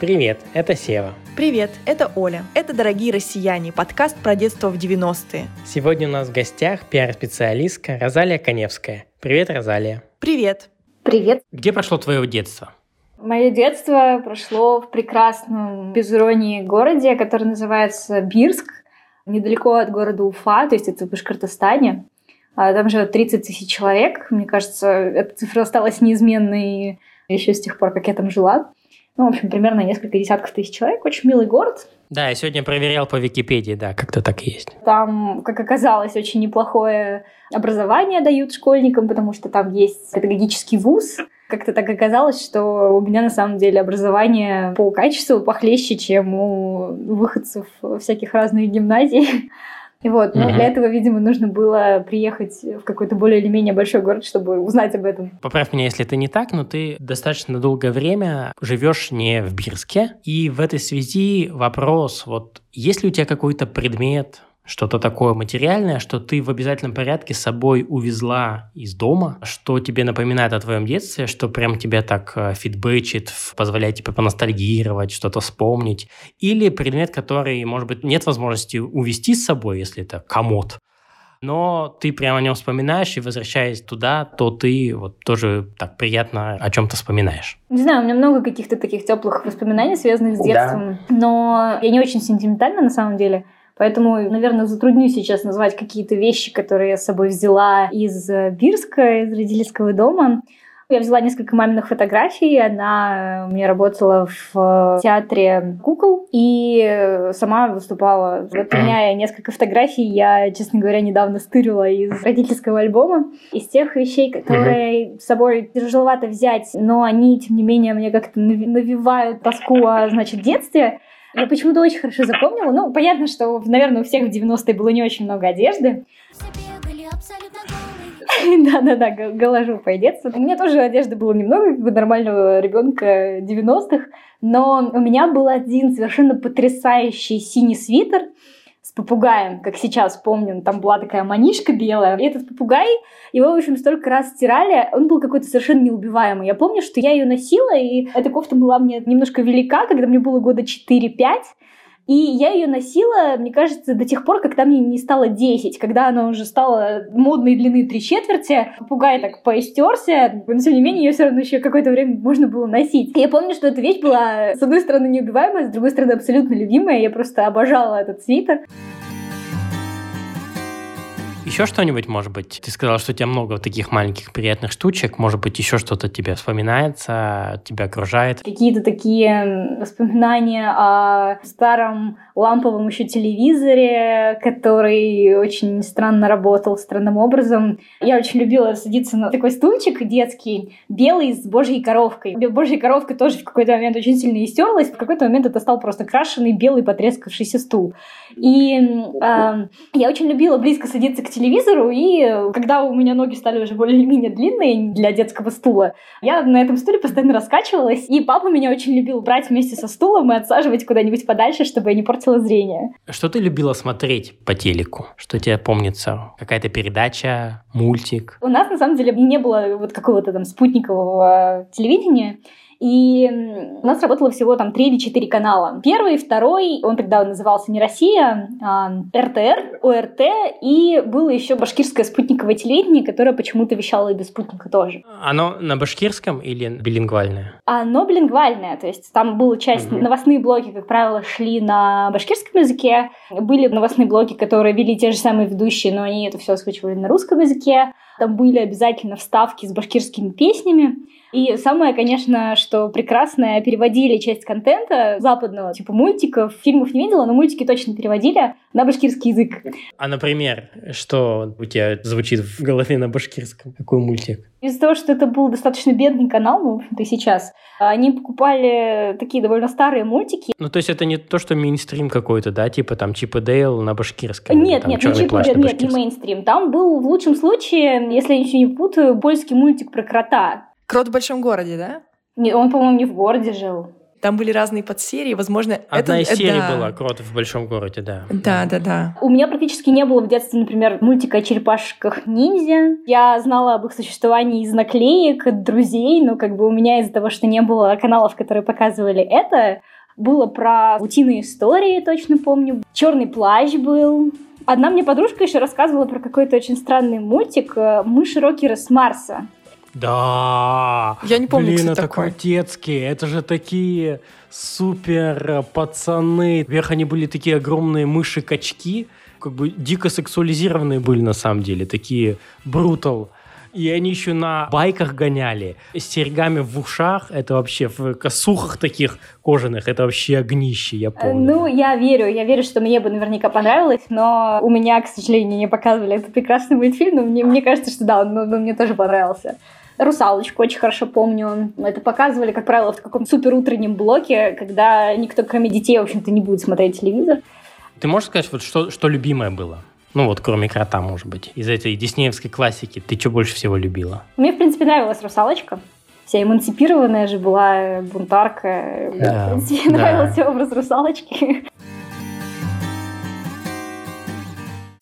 Привет, это Сева. Привет, это Оля. Это «Дорогие россияне», подкаст про детство в 90-е. Сегодня у нас в гостях пиар-специалистка Розалия Коневская. Привет, Розалия. Привет. Привет. Где прошло твое детство? Мое детство прошло в прекрасном, без иронии, городе, который называется Бирск, недалеко от города Уфа, то есть это в Башкортостане. А там живет 30 тысяч человек. Мне кажется, эта цифра осталась неизменной еще с тех пор, как я там жила. Ну, в общем, примерно несколько десятков тысяч человек. Очень милый город. Да, я сегодня проверял по Википедии, да, как-то так и есть. Там, как оказалось, очень неплохое образование дают школьникам, потому что там есть педагогический вуз. Как-то так оказалось, что у меня на самом деле образование по качеству похлеще, чем у выходцев всяких разных гимназий. И вот, но угу. для этого, видимо, нужно было приехать в какой-то более или менее большой город, чтобы узнать об этом. Поправь меня, если это не так, но ты достаточно долгое время живешь не в Бирске. И в этой связи вопрос, вот есть ли у тебя какой-то предмет, что-то такое материальное, что ты в обязательном порядке с собой увезла из дома, что тебе напоминает о твоем детстве, что прям тебя так э, фидбэчит, позволяет тебе поностальгировать, что-то вспомнить. Или предмет, который, может быть, нет возможности увезти с собой, если это комод, но ты прямо о нем вспоминаешь, и возвращаясь туда, то ты вот тоже так приятно о чем-то вспоминаешь. Не знаю, у меня много каких-то таких теплых воспоминаний, связанных с детством, да. но я не очень сентиментальна на самом деле. Поэтому, наверное, затруднюсь сейчас назвать какие-то вещи, которые я с собой взяла из э, Бирска, из родительского дома. Я взяла несколько маминых фотографий. Она у меня работала в театре кукол и сама выступала. Вот у меня несколько фотографий я, честно говоря, недавно стырила из родительского альбома. Из тех вещей, которые с собой тяжеловато взять, но они, тем не менее, мне как-то навевают тоску о, значит, детстве. Я почему-то очень хорошо запомнила. Ну, понятно, что, наверное, у всех в 90-е было не очень много одежды. Да-да-да, голожопое детство. У меня тоже одежды было немного, как бы нормального ребенка 90-х, но у меня был один совершенно потрясающий синий свитер, попугаем, как сейчас помню, там была такая манишка белая. И этот попугай, его, в общем, столько раз стирали, он был какой-то совершенно неубиваемый. Я помню, что я ее носила, и эта кофта была мне немножко велика, когда мне было года 4-5. И я ее носила, мне кажется, до тех пор, когда мне не стало 10, когда она уже стала модной длины три четверти. Попугай так поистерся, но тем не менее ее все равно еще какое-то время можно было носить. И я помню, что эта вещь была, с одной стороны, неубиваемая, с другой стороны, абсолютно любимая. Я просто обожала этот свитер. Еще что-нибудь, может быть? Ты сказал, что у тебя много таких маленьких приятных штучек. Может быть, еще что-то тебе вспоминается, тебя окружает? Какие-то такие воспоминания о старом ламповом еще телевизоре, который очень странно работал, странным образом. Я очень любила садиться на такой стульчик детский, белый с божьей коровкой. Божья коровка тоже в какой-то момент очень сильно истерлась. В какой-то момент это стал просто крашеный белый потрескавшийся стул. И э, я очень любила близко садиться к телевизору, и когда у меня ноги стали уже более-менее длинные для детского стула, я на этом стуле постоянно раскачивалась, и папа меня очень любил брать вместе со стулом и отсаживать куда-нибудь подальше, чтобы я не портила зрение. Что ты любила смотреть по телеку? Что тебе помнится? Какая-то передача, мультик? У нас, на самом деле, не было вот какого-то там спутникового телевидения. И у нас работало всего там три или четыре канала. Первый, второй, он тогда назывался не Россия, а РТР, ОРТ, и было еще башкирское спутниковое телевидение, которое почему-то вещало и без спутника тоже. Оно на башкирском или билингвальное? Оно билингвальное, то есть там была часть, угу. новостные блоки, как правило, шли на башкирском языке, были новостные блоки, которые вели те же самые ведущие, но они это все озвучивали на русском языке, там были обязательно вставки с башкирскими песнями, и самое, конечно, что прекрасное, переводили часть контента западного, типа мультиков, фильмов не видела, но мультики точно переводили на башкирский язык. А, например, что у тебя звучит в голове на башкирском? Какой мультик? Из-за того, что это был достаточно бедный канал, ну, в общем-то, и сейчас, они покупали такие довольно старые мультики. Ну, то есть это не то, что мейнстрим какой-то, да, типа там Чип и Дейл на башкирском? Нет, нет, не Чип Дейл, нет, не мейнстрим. Там был в лучшем случае, если я ничего не путаю, польский мультик про крота. Крот в большом городе, да? Не, он, по-моему, не в городе жил. Там были разные подсерии, возможно... Одна это, из серий да. была «Крот в большом городе», да. Да, да, да. У меня практически не было в детстве, например, мультика о черепашках ниндзя. Я знала об их существовании из наклеек, от друзей, но как бы у меня из-за того, что не было каналов, которые показывали это, было про утиные истории, точно помню. Черный плащ был. Одна мне подружка еще рассказывала про какой-то очень странный мультик э, «Мыши Рокеры с Марса». Да. Я не помню, Блин, кстати, это такой. крутецкие. Это же такие супер э, пацаны. Вверх они были такие огромные мыши-качки. Как бы дико сексуализированные были на самом деле. Такие брутал. И они еще на байках гоняли. С серьгами в ушах. Это вообще в косухах таких кожаных. Это вообще огнище, я Э, помню. Ну, я верю, я верю, что мне бы наверняка понравилось, но у меня, к сожалению, не показывали этот прекрасный мультфильм, но мне, мне кажется, что да, он, он мне тоже понравился. «Русалочку» очень хорошо помню. Это показывали, как правило, в каком-то супер утреннем блоке, когда никто, кроме детей, в общем-то, не будет смотреть телевизор. Ты можешь сказать, вот что, что любимое было? Ну вот, кроме крота, может быть. Из этой диснеевской классики. Ты что больше всего любила? Мне, в принципе, нравилась «Русалочка». Вся эмансипированная же была, бунтарка. Да, в принципе, да. нравился образ русалочки.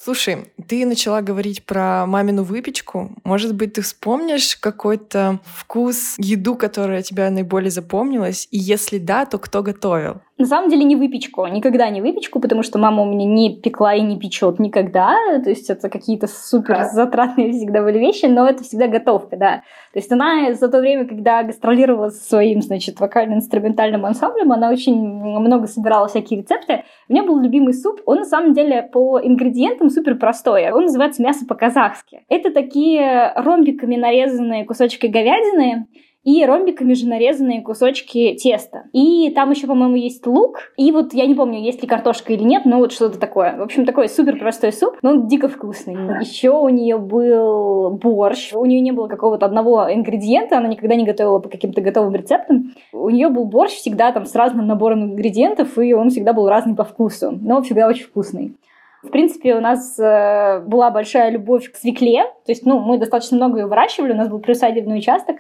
Слушай, ты начала говорить про мамину выпечку. Может быть, ты вспомнишь какой-то вкус, еду, которая тебя наиболее запомнилась? И если да, то кто готовил? На самом деле не выпечку, никогда не выпечку, потому что мама у меня не пекла и не печет никогда. То есть это какие-то супер затратные всегда были вещи, но это всегда готовка, да. То есть она за то время, когда гастролировала со своим, значит, вокально-инструментальным ансамблем, она очень много собирала всякие рецепты. У меня был любимый суп, он на самом деле по ингредиентам супер простой. Он называется мясо по-казахски. Это такие ромбиками нарезанные кусочки говядины, и ромбиками же нарезанные кусочки теста. И там еще, по-моему, есть лук. И вот я не помню, есть ли картошка или нет, но вот что-то такое. В общем, такой супер простой суп, но он дико вкусный. Еще у нее был борщ. У нее не было какого-то одного ингредиента, она никогда не готовила по каким-то готовым рецептам. У нее был борщ всегда там с разным набором ингредиентов, и он всегда был разный по вкусу, но всегда очень вкусный. В принципе, у нас э, была большая любовь к свекле. То есть, ну, мы достаточно много ее выращивали, у нас был приусадебный участок.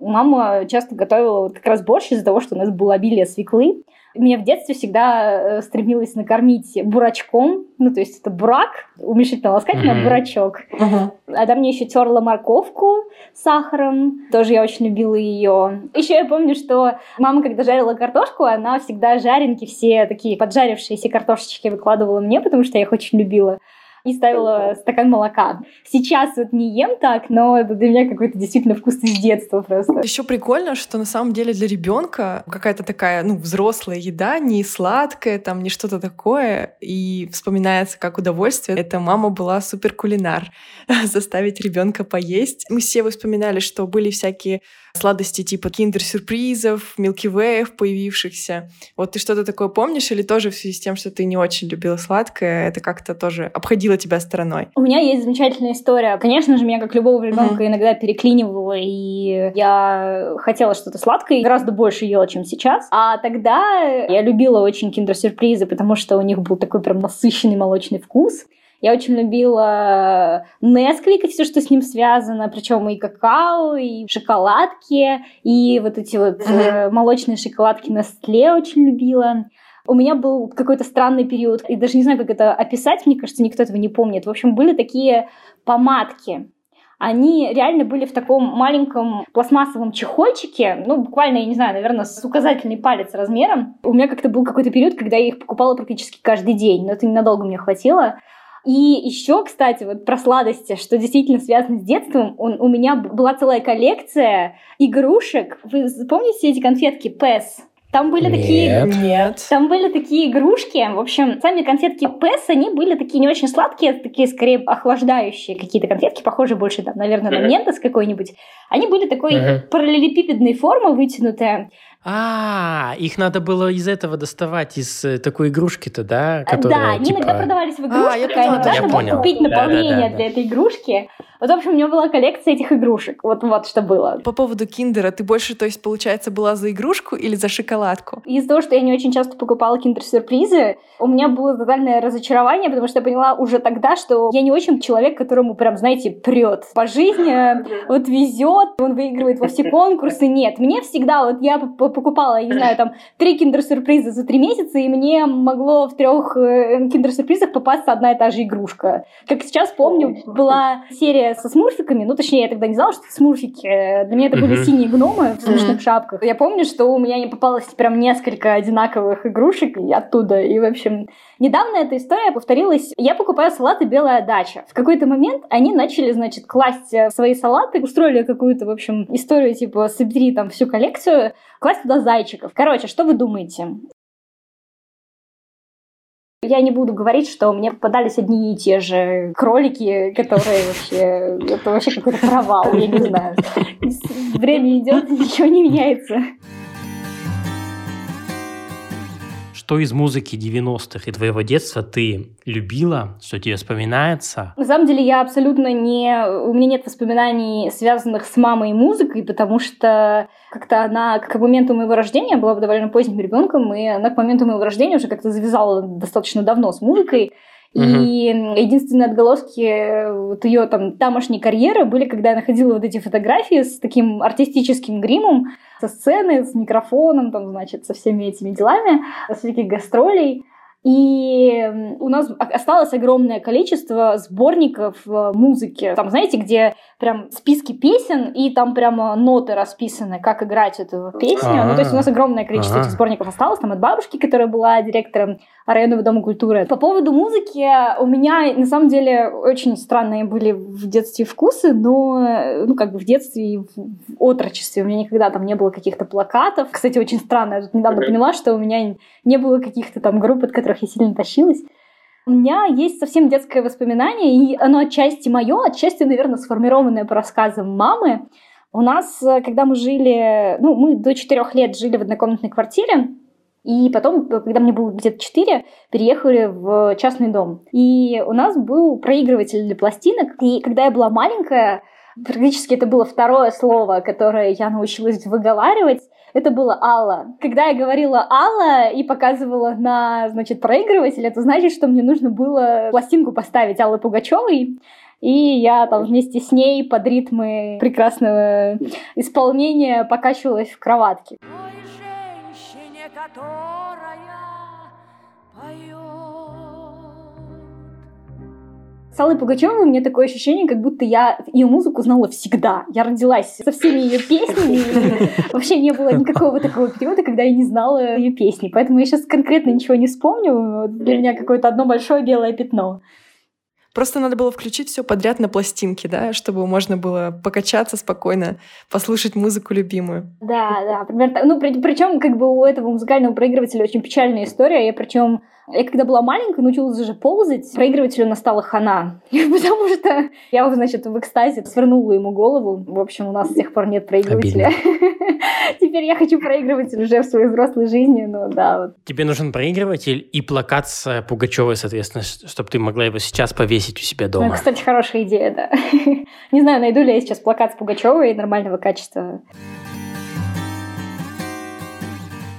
Мама часто готовила вот как раз борщ из-за того, что у нас было обилие свеклы. Меня в детстве всегда э, стремилась накормить бурачком. Ну, то есть это бурак, уменьшительно ласкательно, Мгм. бурачок. А там мне еще терла морковку с сахаром. Тоже я очень любила ее. Еще я помню, что мама, когда жарила картошку, она всегда жаренки все такие поджарившиеся картошечки выкладывала мне, потому что я их очень любила. И ставила стакан молока. Сейчас вот не ем так, но это для меня какой-то действительно вкус из детства просто. Еще прикольно, что на самом деле для ребенка какая-то такая, ну, взрослая еда, не сладкая, там, не что-то такое, и вспоминается как удовольствие. Эта мама была супер кулинар. Заставить ребенка поесть. Мы все вспоминали, что были всякие сладости типа киндер-сюрпризов, милки-веев появившихся. Вот ты что-то такое помнишь или тоже в связи с тем, что ты не очень любила сладкое, это как-то тоже обходило тебя стороной? У меня есть замечательная история. Конечно же, меня, как любого ребенка, иногда переклинивало, и я хотела что-то сладкое, и гораздо больше ела, чем сейчас. А тогда я любила очень киндер-сюрпризы, потому что у них был такой прям насыщенный молочный вкус. Я очень любила Несквик и все, что с ним связано, причем и какао, и шоколадки, и вот эти вот э, молочные шоколадки Нестле очень любила. У меня был какой-то странный период, и даже не знаю, как это описать, мне кажется, никто этого не помнит. В общем, были такие помадки. Они реально были в таком маленьком пластмассовом чехольчике, ну, буквально, я не знаю, наверное, с указательный палец размером. У меня как-то был какой-то период, когда я их покупала практически каждый день, но это ненадолго мне хватило. И еще, кстати, вот про сладости, что действительно связано с детством, он, у меня была целая коллекция игрушек. Вы помните эти конфетки PES? Там были такие Нет. Нет. там были такие игрушки. В общем, сами конфетки Пэс, они были такие не очень сладкие, такие скорее охлаждающие какие-то конфетки, похожие больше, там, наверное, на ментос какой-нибудь. Они были такой параллелепипедной формы, вытянутая. А, их надо было из этого доставать, из э, такой игрушки-то, да? Которая, да, они типа... иногда продавались в А, игрушках, я а, поняла, иногда я мог понял. купить Да, да, наполнение да, да. для этой игрушки. Вот, в общем, у меня была коллекция этих игрушек. Вот, вот что было. По поводу киндера, ты больше, то есть, получается, была за игрушку или за шоколадку? Из-за того, что я не очень часто покупала киндер-сюрпризы, у меня было тотальное разочарование, потому что я поняла уже тогда, что я не очень человек, которому прям, знаете, прет по жизни, вот везет, он выигрывает во все конкурсы. Нет, мне всегда, вот я по покупала, я не знаю, там, три киндер-сюрприза за три месяца, и мне могло в трех э, киндер-сюрпризах попасться одна и та же игрушка. Как сейчас помню, была серия со смурфиками, ну, точнее, я тогда не знала, что это смурфики. Для меня это были синие гномы в смешных шапках. Я помню, что у меня не попалось прям несколько одинаковых игрушек оттуда, и, в общем, Недавно эта история повторилась. Я покупаю салаты «Белая дача». В какой-то момент они начали, значит, класть в свои салаты, устроили какую-то, в общем, историю типа «собери там всю коллекцию», класть туда зайчиков. Короче, что вы думаете? Я не буду говорить, что мне попадались одни и те же кролики, которые вообще... Это вообще какой-то провал, я не знаю. Время идет, ничего не меняется. Что из музыки 90-х и твоего детства ты любила, что тебе вспоминается? На самом деле я абсолютно не... У меня нет воспоминаний, связанных с мамой и музыкой, потому что как-то она к моменту моего рождения была довольно поздним ребенком, и она к моменту моего рождения уже как-то завязала достаточно давно с музыкой. И единственные отголоски вот ее там тамошней карьеры были, когда я находила вот эти фотографии с таким артистическим гримом, со сцены, с микрофоном, там, значит, со всеми этими делами, с всяких гастролей. И у нас осталось огромное количество сборников э, музыки. Там, знаете, где прям списки песен, и там прямо ноты расписаны, как играть эту песню. А-а-а. Ну, то есть у нас огромное количество А-а-а. этих сборников осталось. Там от бабушки, которая была директором районного дома культуры. По поводу музыки, у меня, на самом деле, очень странные были в детстве вкусы, но, ну, как бы в детстве и в отрочестве у меня никогда там не было каких-то плакатов. Кстати, очень странно. Я тут недавно поняла, что у меня не было каких-то там групп, от которых я сильно тащилась. У меня есть совсем детское воспоминание, и оно отчасти мое, отчасти, наверное, сформированное по рассказам мамы. У нас, э, когда мы жили, ну, мы до четырех лет жили в однокомнатной квартире, и потом, когда мне было где-то 4, переехали в частный дом. И у нас был проигрыватель для пластинок. И когда я была маленькая, практически это было второе слово, которое я научилась выговаривать это было Алла. Когда я говорила Алла и показывала на, значит, проигрыватель, это значит, что мне нужно было пластинку поставить Аллы Пугачевой. И я там вместе с ней под ритмы прекрасного исполнения покачивалась в кроватке. Ой, женщине, которая с Аллой Пугачевой у меня такое ощущение, как будто я ее музыку знала всегда. Я родилась со всеми ее песнями. Вообще не было никакого такого периода, когда я не знала ее песни. Поэтому я сейчас конкретно ничего не вспомню. Для меня какое-то одно большое белое пятно. Просто надо было включить все подряд на пластинке, да, чтобы можно было покачаться спокойно, послушать музыку любимую. Да, да, примерно. Ну, при, причем как бы у этого музыкального проигрывателя очень печальная история. Я причем я когда была маленькая, научилась уже ползать, проигрывателю настала хана. Потому что я, значит, в экстазе свернула ему голову. В общем, у нас с тех пор нет проигрывателя. Теперь я хочу проигрыватель уже в своей взрослой жизни, но да. Вот. Тебе нужен проигрыватель и плакат с Пугачевой, соответственно, чтобы ты могла его сейчас повесить у себя дома. Ну, кстати, хорошая идея, да. Не знаю, найду ли я сейчас плакат с Пугачевой нормального качества.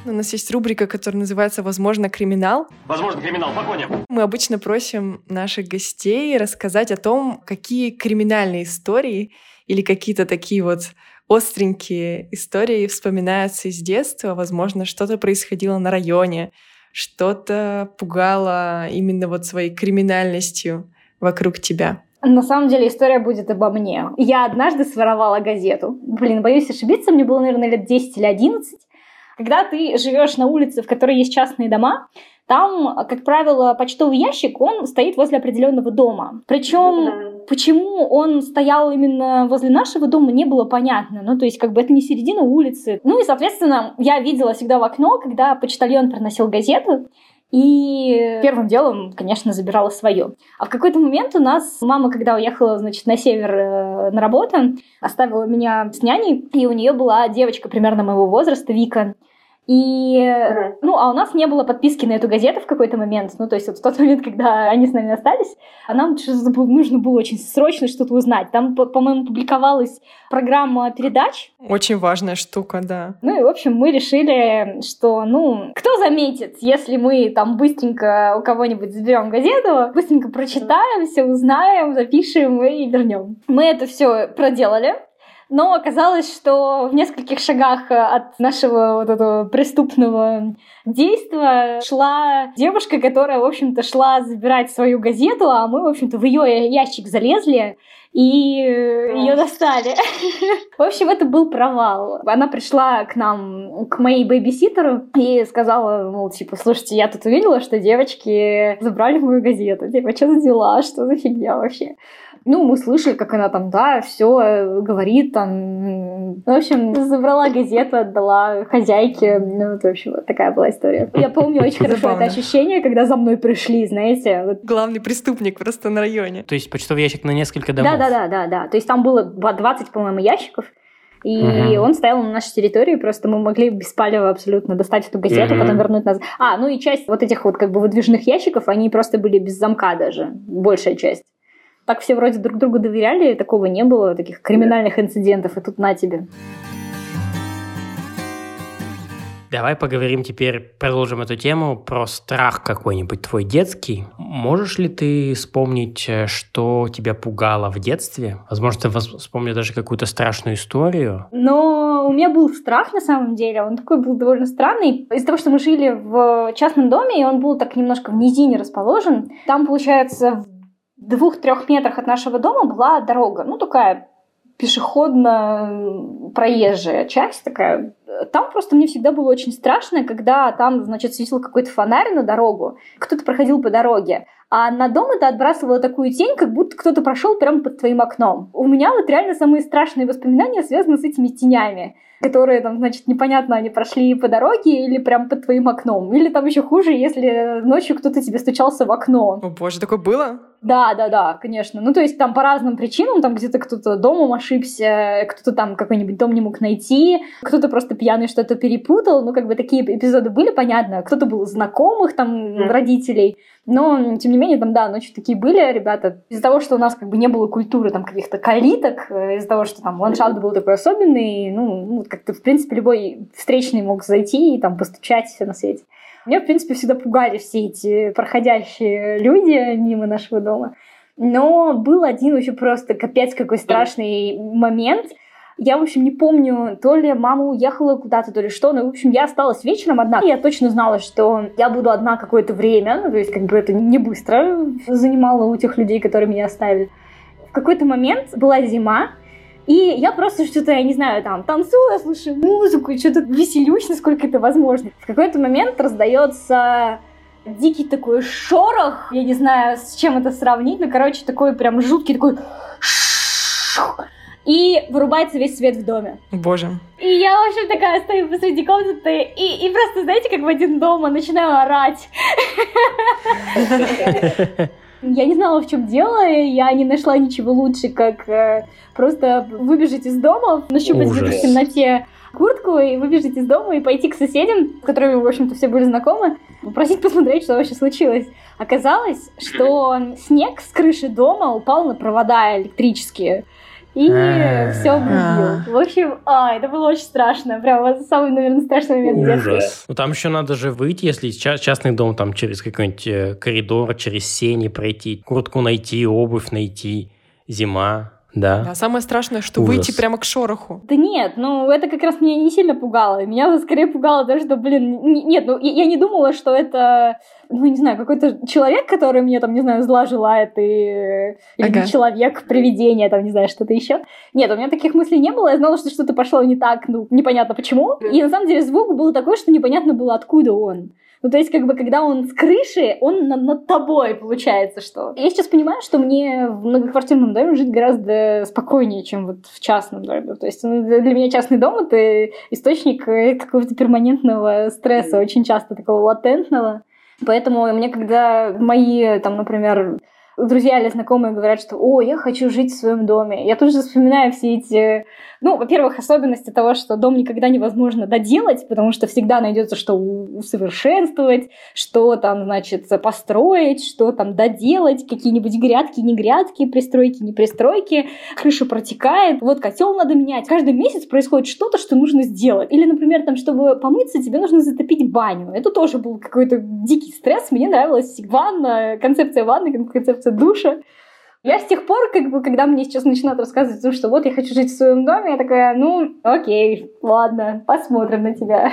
У нас есть рубрика, которая называется «Возможно, криминал». Возможно, криминал, погоня. Мы обычно просим наших гостей рассказать о том, какие криминальные истории или какие-то такие вот остренькие истории вспоминаются из детства. Возможно, что-то происходило на районе, что-то пугало именно вот своей криминальностью вокруг тебя. На самом деле история будет обо мне. Я однажды своровала газету. Блин, боюсь ошибиться, мне было, наверное, лет 10 или 11. Когда ты живешь на улице, в которой есть частные дома, там, как правило, почтовый ящик, он стоит возле определенного дома. Причем, почему он стоял именно возле нашего дома, не было понятно. Ну, то есть, как бы это не середина улицы. Ну и, соответственно, я видела всегда в окно, когда почтальон приносил газету, и первым делом, конечно, забирала свое. А в какой-то момент у нас мама, когда уехала, значит, на север э, на работу, оставила меня с няней, и у нее была девочка примерно моего возраста, Вика. И, ну, а у нас не было подписки на эту газету в какой-то момент. Ну, то есть вот в тот момент, когда они с нами остались, а нам нужно было очень срочно что-то узнать. Там, по-моему, публиковалась программа передач. Очень важная штука, да. Ну и, в общем, мы решили, что, ну, кто заметит, если мы там быстренько у кого-нибудь заберем газету, быстренько прочитаем, все узнаем, запишем и вернем. Мы это все проделали. Но оказалось, что в нескольких шагах от нашего вот этого преступного действия шла девушка, которая, в общем-то, шла забирать свою газету, а мы, в общем-то, в ее ящик залезли, и ее достали. В общем, это был провал. Она пришла к нам, к моей бэбиситеру, и сказала, мол, типа, слушайте, я тут увидела, что девочки забрали мою газету. Типа, что за дела, что за фигня вообще? Ну, мы слышали, как она там, да, все э, говорит, там, в общем, забрала газету, отдала хозяйке, ну, вот, в общем, вот такая была история. Я помню очень хорошо это ощущение, когда за мной пришли, знаете. Вот. Главный преступник просто на районе. То есть почтовый ящик на несколько домов? Да-да-да, то есть там было 20, по-моему, ящиков, и угу. он стоял на нашей территории, просто мы могли беспалево абсолютно достать эту газету, угу. потом вернуть назад. А, ну и часть вот этих вот как бы выдвижных ящиков, они просто были без замка даже, большая часть так все вроде друг другу доверяли, такого не было, таких криминальных инцидентов, и тут на тебе. Давай поговорим теперь, продолжим эту тему про страх какой-нибудь твой детский. Можешь ли ты вспомнить, э, что тебя пугало в детстве? Возможно, ты вспомнил даже какую-то страшную историю. Но у меня был страх на самом деле. Он такой был довольно странный. Из-за того, что мы жили в частном доме, и он был так немножко в низине расположен, там, получается, в двух-трех метрах от нашего дома была дорога, ну такая пешеходно-проезжая часть такая. Там просто мне всегда было очень страшно, когда там, значит, светил какой-то фонарь на дорогу, кто-то проходил по дороге, а на дом это отбрасывало такую тень, как будто кто-то прошел прямо под твоим окном. У меня вот реально самые страшные воспоминания связаны с этими тенями которые там, значит, непонятно, они прошли по дороге или прям под твоим окном. Или там еще хуже, если ночью кто-то тебе стучался в окно. О боже, такое было? Да, да, да, конечно. Ну, то есть там по разным причинам, там где-то кто-то домом ошибся, кто-то там какой-нибудь дом не мог найти, кто-то просто пьяный что-то перепутал. Ну, как бы такие эпизоды были, понятно. Кто-то был знакомых там mm. родителей. Но, тем не менее, там, да, ночью такие были ребята. Из-за того, что у нас как бы не было культуры там каких-то калиток, э, из-за того, что там ландшафт был такой особенный, ну, ну как-то, в принципе, любой встречный мог зайти и там постучать все на свете. Меня, в принципе, всегда пугали все эти проходящие люди мимо нашего дома. Но был один вообще просто капец какой страшный момент — я, в общем, не помню, то ли мама уехала куда-то, то ли что, но, в общем, я осталась вечером одна. Я точно знала, что я буду одна какое-то время, ну, то есть, как бы это не быстро занимало у тех людей, которые меня оставили. В какой-то момент была зима, и я просто что-то, я не знаю, там, танцую, слушаю музыку, что-то веселюсь, насколько это возможно. В какой-то момент раздается дикий такой шорох, я не знаю, с чем это сравнить, но, короче, такой прям жуткий такой и вырубается весь свет в доме. Боже. И я, в общем, такая стою посреди комнаты и, и просто, знаете, как в один дома начинаю орать. Я не знала, в чем дело, я не нашла ничего лучше, как э, просто выбежать из дома, нащупать в темноте куртку и выбежать из дома и пойти к соседям, с которыми, в общем-то, все были знакомы, попросить посмотреть, что вообще случилось. Оказалось, что снег с крыши дома упал на провода электрические и а. все убил. В общем, а, это было очень страшно. Прям самый, наверное, страшный момент детства. Ну, там еще надо же выйти, если частный дом, там через какой-нибудь э, коридор, через сени пройти, куртку найти, обувь найти, зима. Да. да. Самое страшное, что Ужас. выйти прямо к шороху. Да нет, ну это как раз меня не сильно пугало. Меня скорее пугало то, что, блин, нет, ну я не думала, что это, ну не знаю, какой-то человек, который мне там, не знаю, зла желает, и... или ага. человек, привидение, там, не знаю, что-то еще. Нет, у меня таких мыслей не было, я знала, что что-то пошло не так, ну непонятно почему. И на самом деле звук был такой, что непонятно было, откуда он. Ну, то есть, как бы, когда он с крыши, он над, над тобой, получается, что. Я сейчас понимаю, что мне в многоквартирном доме жить гораздо спокойнее, чем вот в частном доме. То есть, ну, для меня частный дом — это источник э, какого-то перманентного стресса, очень часто такого латентного. Поэтому мне, когда мои, там, например, друзья или знакомые говорят, что «О, я хочу жить в своем доме». Я тут же вспоминаю все эти... Ну, во-первых, особенности того, что дом никогда невозможно доделать, потому что всегда найдется, что усовершенствовать, что там, значит, построить, что там доделать, какие-нибудь грядки, не грядки, пристройки, не пристройки, крыша протекает, вот котел надо менять. Каждый месяц происходит что-то, что нужно сделать. Или, например, там, чтобы помыться, тебе нужно затопить баню. Это тоже был какой-то дикий стресс. Мне нравилась ванна, концепция ванны, концепция душа. Я с тех пор, как бы, когда мне сейчас начинают рассказывать том, что вот я хочу жить в своем доме, я такая, ну, окей, ладно, посмотрим на тебя.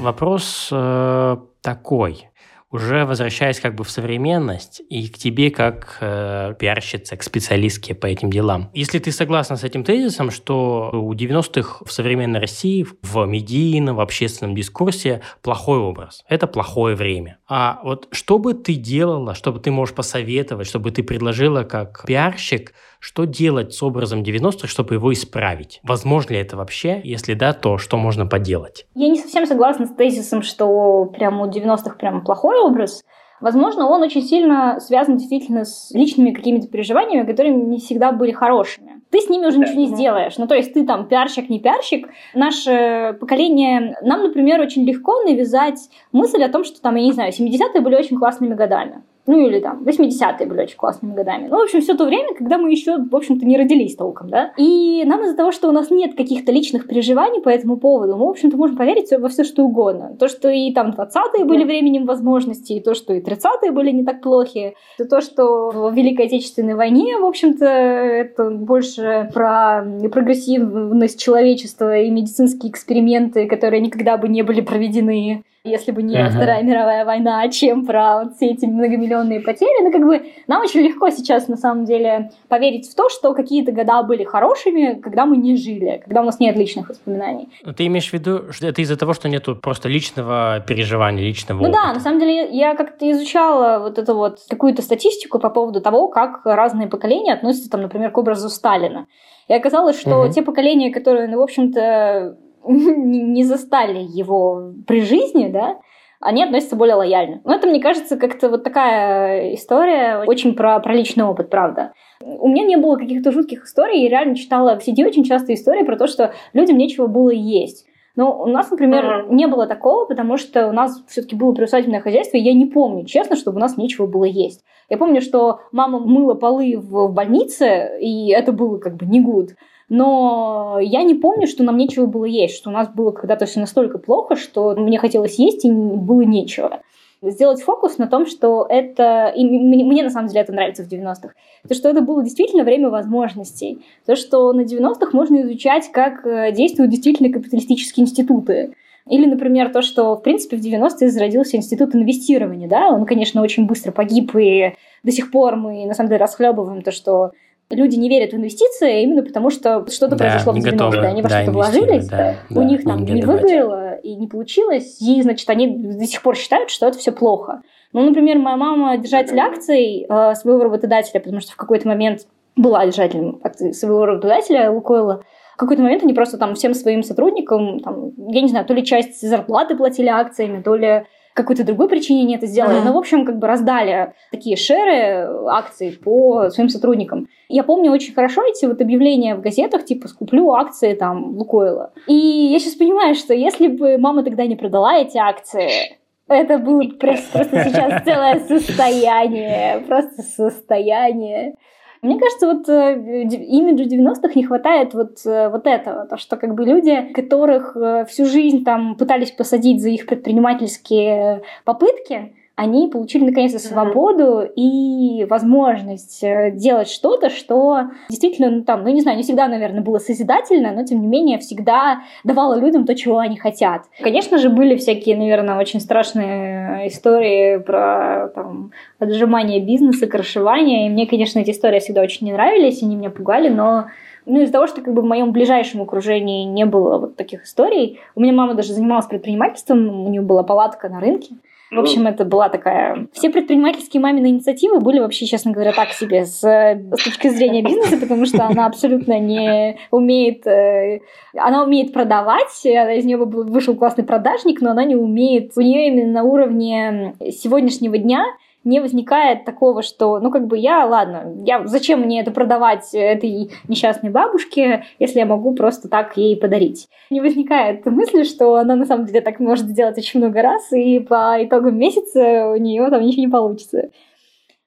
Вопрос э, такой уже возвращаясь как бы в современность и к тебе как э, пиарщице, к специалистке по этим делам. Если ты согласна с этим тезисом, что у 90-х в современной России в медийном, в общественном дискурсе плохой образ, это плохое время. А вот что бы ты делала, что бы ты можешь посоветовать, чтобы ты предложила как пиарщик, что делать с образом 90-х, чтобы его исправить? Возможно ли это вообще? Если да, то что можно поделать? Я не совсем согласна с тезисом, что прямо у 90-х прям плохой образ. Возможно, он очень сильно связан действительно с личными какими-то переживаниями, которые не всегда были хорошими. Ты с ними уже ничего не сделаешь. Ну, то есть ты там пиарщик, не пиарщик. Наше поколение... Нам, например, очень легко навязать мысль о том, что там, я не знаю, 70-е были очень классными годами ну или там 80-е были очень классными годами. Ну, в общем, все то время, когда мы еще, в общем-то, не родились толком, да. И нам из-за того, что у нас нет каких-то личных переживаний по этому поводу, мы, в общем-то, можем поверить во все, что угодно. То, что и там 20-е были временем возможностей, и то, что и 30-е были не так плохи, и то, что в Великой Отечественной войне, в общем-то, это больше про прогрессивность человечества и медицинские эксперименты, которые никогда бы не были проведены если бы не uh-huh. Вторая мировая война, чем про вот все эти многомиллионные потери. Ну, как бы нам очень легко сейчас, на самом деле, поверить в то, что какие-то года были хорошими, когда мы не жили, когда у нас нет личных воспоминаний. Но ты имеешь в виду, что это из-за того, что нету просто личного переживания, личного Ну опыта? да, на самом деле я как-то изучала вот эту вот какую-то статистику по поводу того, как разные поколения относятся, там, например, к образу Сталина. И оказалось, что угу. те поколения, которые, ну, в общем-то, не застали его при жизни, да, они относятся более лояльно. Но это, мне кажется, как-то вот такая история, очень про, про личный опыт, правда. У меня не было каких-то жутких историй, я реально читала в сети очень часто истории про то, что людям нечего было есть. Но у нас, например, uh-huh. не было такого, потому что у нас все-таки было приусадебное хозяйство, и я не помню, честно, чтобы у нас нечего было есть. Я помню, что мама мыла полы в, в больнице, и это было как бы не гуд. Но я не помню, что нам нечего было есть, что у нас было когда-то все настолько плохо, что мне хотелось есть и было нечего. Сделать фокус на том, что это... И мне, мне на самом деле это нравится в 90-х. То, что это было действительно время возможностей. То, что на 90-х можно изучать, как э, действуют действительно капиталистические институты. Или, например, то, что, в принципе, в 90-е зародился институт инвестирования, да, он, конечно, очень быстро погиб, и до сих пор мы, на самом деле, расхлебываем то, что люди не верят в инвестиции именно потому, что что-то да, произошло в 90-е. Они во да, что-то вложились, да, у да, них там не, не выгорело и не получилось, и, значит, они до сих пор считают, что это все плохо. Ну, например, моя мама держатель акций э, своего работодателя, потому что в какой-то момент была держателем своего работодателя Лукойла, в какой-то момент они просто там всем своим сотрудникам, там, я не знаю, то ли часть зарплаты платили акциями, то ли какой-то другой причине они это сделали. Mm-hmm. Но, в общем, как бы раздали такие шеры акций по своим сотрудникам. Я помню очень хорошо эти вот объявления в газетах, типа «скуплю акции там Лукойла». И я сейчас понимаю, что если бы мама тогда не продала эти акции, это было просто, просто сейчас целое состояние, просто состояние. Мне кажется, вот э, имиджу 90-х не хватает вот, э, вот этого, то, что как бы люди, которых э, всю жизнь там пытались посадить за их предпринимательские попытки, они получили наконец-то свободу и возможность э, делать что-то, что действительно, ну, там, ну не знаю, не всегда, наверное, было созидательно, но тем не менее всегда давало людям то, чего они хотят. Конечно же, были всякие, наверное, очень страшные истории про там, отжимание бизнеса, крышевание, и мне, конечно, эти истории всегда очень не нравились, они меня пугали, но ну, из-за того, что как бы в моем ближайшем окружении не было вот таких историй, у меня мама даже занималась предпринимательством, у нее была палатка на рынке, в общем, это была такая... Все предпринимательские мамины инициативы были вообще, честно говоря, так себе с, с точки зрения бизнеса, потому что она абсолютно не умеет... Э, она умеет продавать, из нее вышел классный продажник, но она не умеет... У нее именно на уровне сегодняшнего дня не возникает такого, что, ну, как бы я, ладно, я, зачем мне это продавать этой несчастной бабушке, если я могу просто так ей подарить? Не возникает мысли, что она на самом деле так может сделать очень много раз, и по итогам месяца у нее там ничего не получится.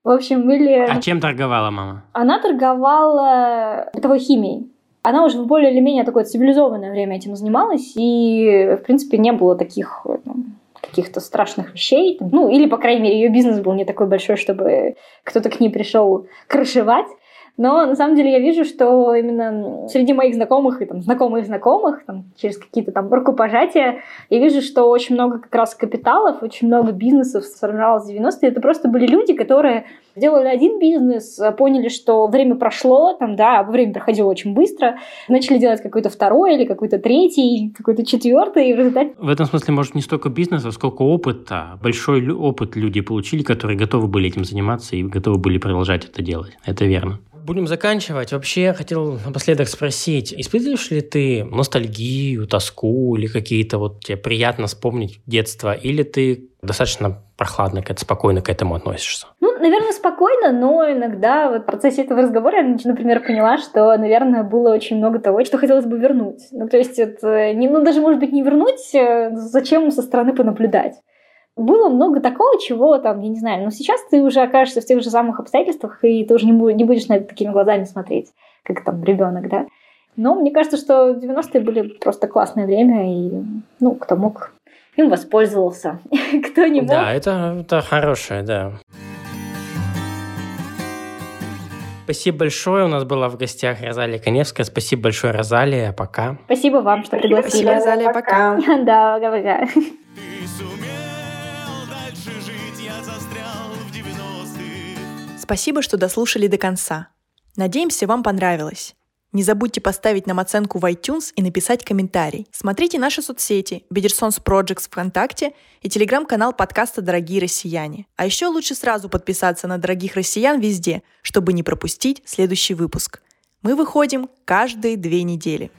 В общем, были... А чем торговала мама? Она торговала бытовой химией. Она уже в более или менее такое цивилизованное время этим занималась, и, в принципе, не было таких ну, каких-то страшных вещей. Ну, или, по крайней мере, ее бизнес был не такой большой, чтобы кто-то к ней пришел крышевать. Но на самом деле я вижу, что именно среди моих знакомых и там, знакомых знакомых, там, через какие-то там рукопожатия, я вижу, что очень много как раз капиталов, очень много бизнесов сформировалось в 90-е. Это просто были люди, которые сделали один бизнес, поняли, что время прошло, там, да, время проходило очень быстро, начали делать какой-то второй или какой-то третий, какой-то четвертый, и в результате... В этом смысле, может, не столько бизнеса, сколько опыта. Большой опыт люди получили, которые готовы были этим заниматься и готовы были продолжать это делать. Это верно будем заканчивать. Вообще, хотел напоследок спросить, испытываешь ли ты ностальгию, тоску или какие-то вот тебе приятно вспомнить детство, или ты достаточно прохладно, к спокойно к этому относишься? Ну, наверное, спокойно, но иногда вот в процессе этого разговора я, например, поняла, что, наверное, было очень много того, что хотелось бы вернуть. Ну, то есть это не, ну, даже, может быть, не вернуть, э, зачем со стороны понаблюдать было много такого, чего там, я не знаю, но сейчас ты уже окажешься в тех же самых обстоятельствах, и ты уже не, будешь, не будешь на это такими глазами смотреть, как там ребенок, да. Но мне кажется, что 90-е были просто классное время, и, ну, кто мог, им воспользовался, кто не мог. Да, это, это хорошее, да. Спасибо большое. У нас была в гостях Розалия Коневская. Спасибо большое, Розалия. Пока. Спасибо вам, что пригласили. Спасибо, Розалия. Пока. Да, пока. Спасибо, что дослушали до конца. Надеемся, вам понравилось. Не забудьте поставить нам оценку в iTunes и написать комментарий. Смотрите наши соцсети Бедерсонс Projects ВКонтакте и телеграм-канал подкаста «Дорогие россияне». А еще лучше сразу подписаться на «Дорогих россиян» везде, чтобы не пропустить следующий выпуск. Мы выходим каждые две недели.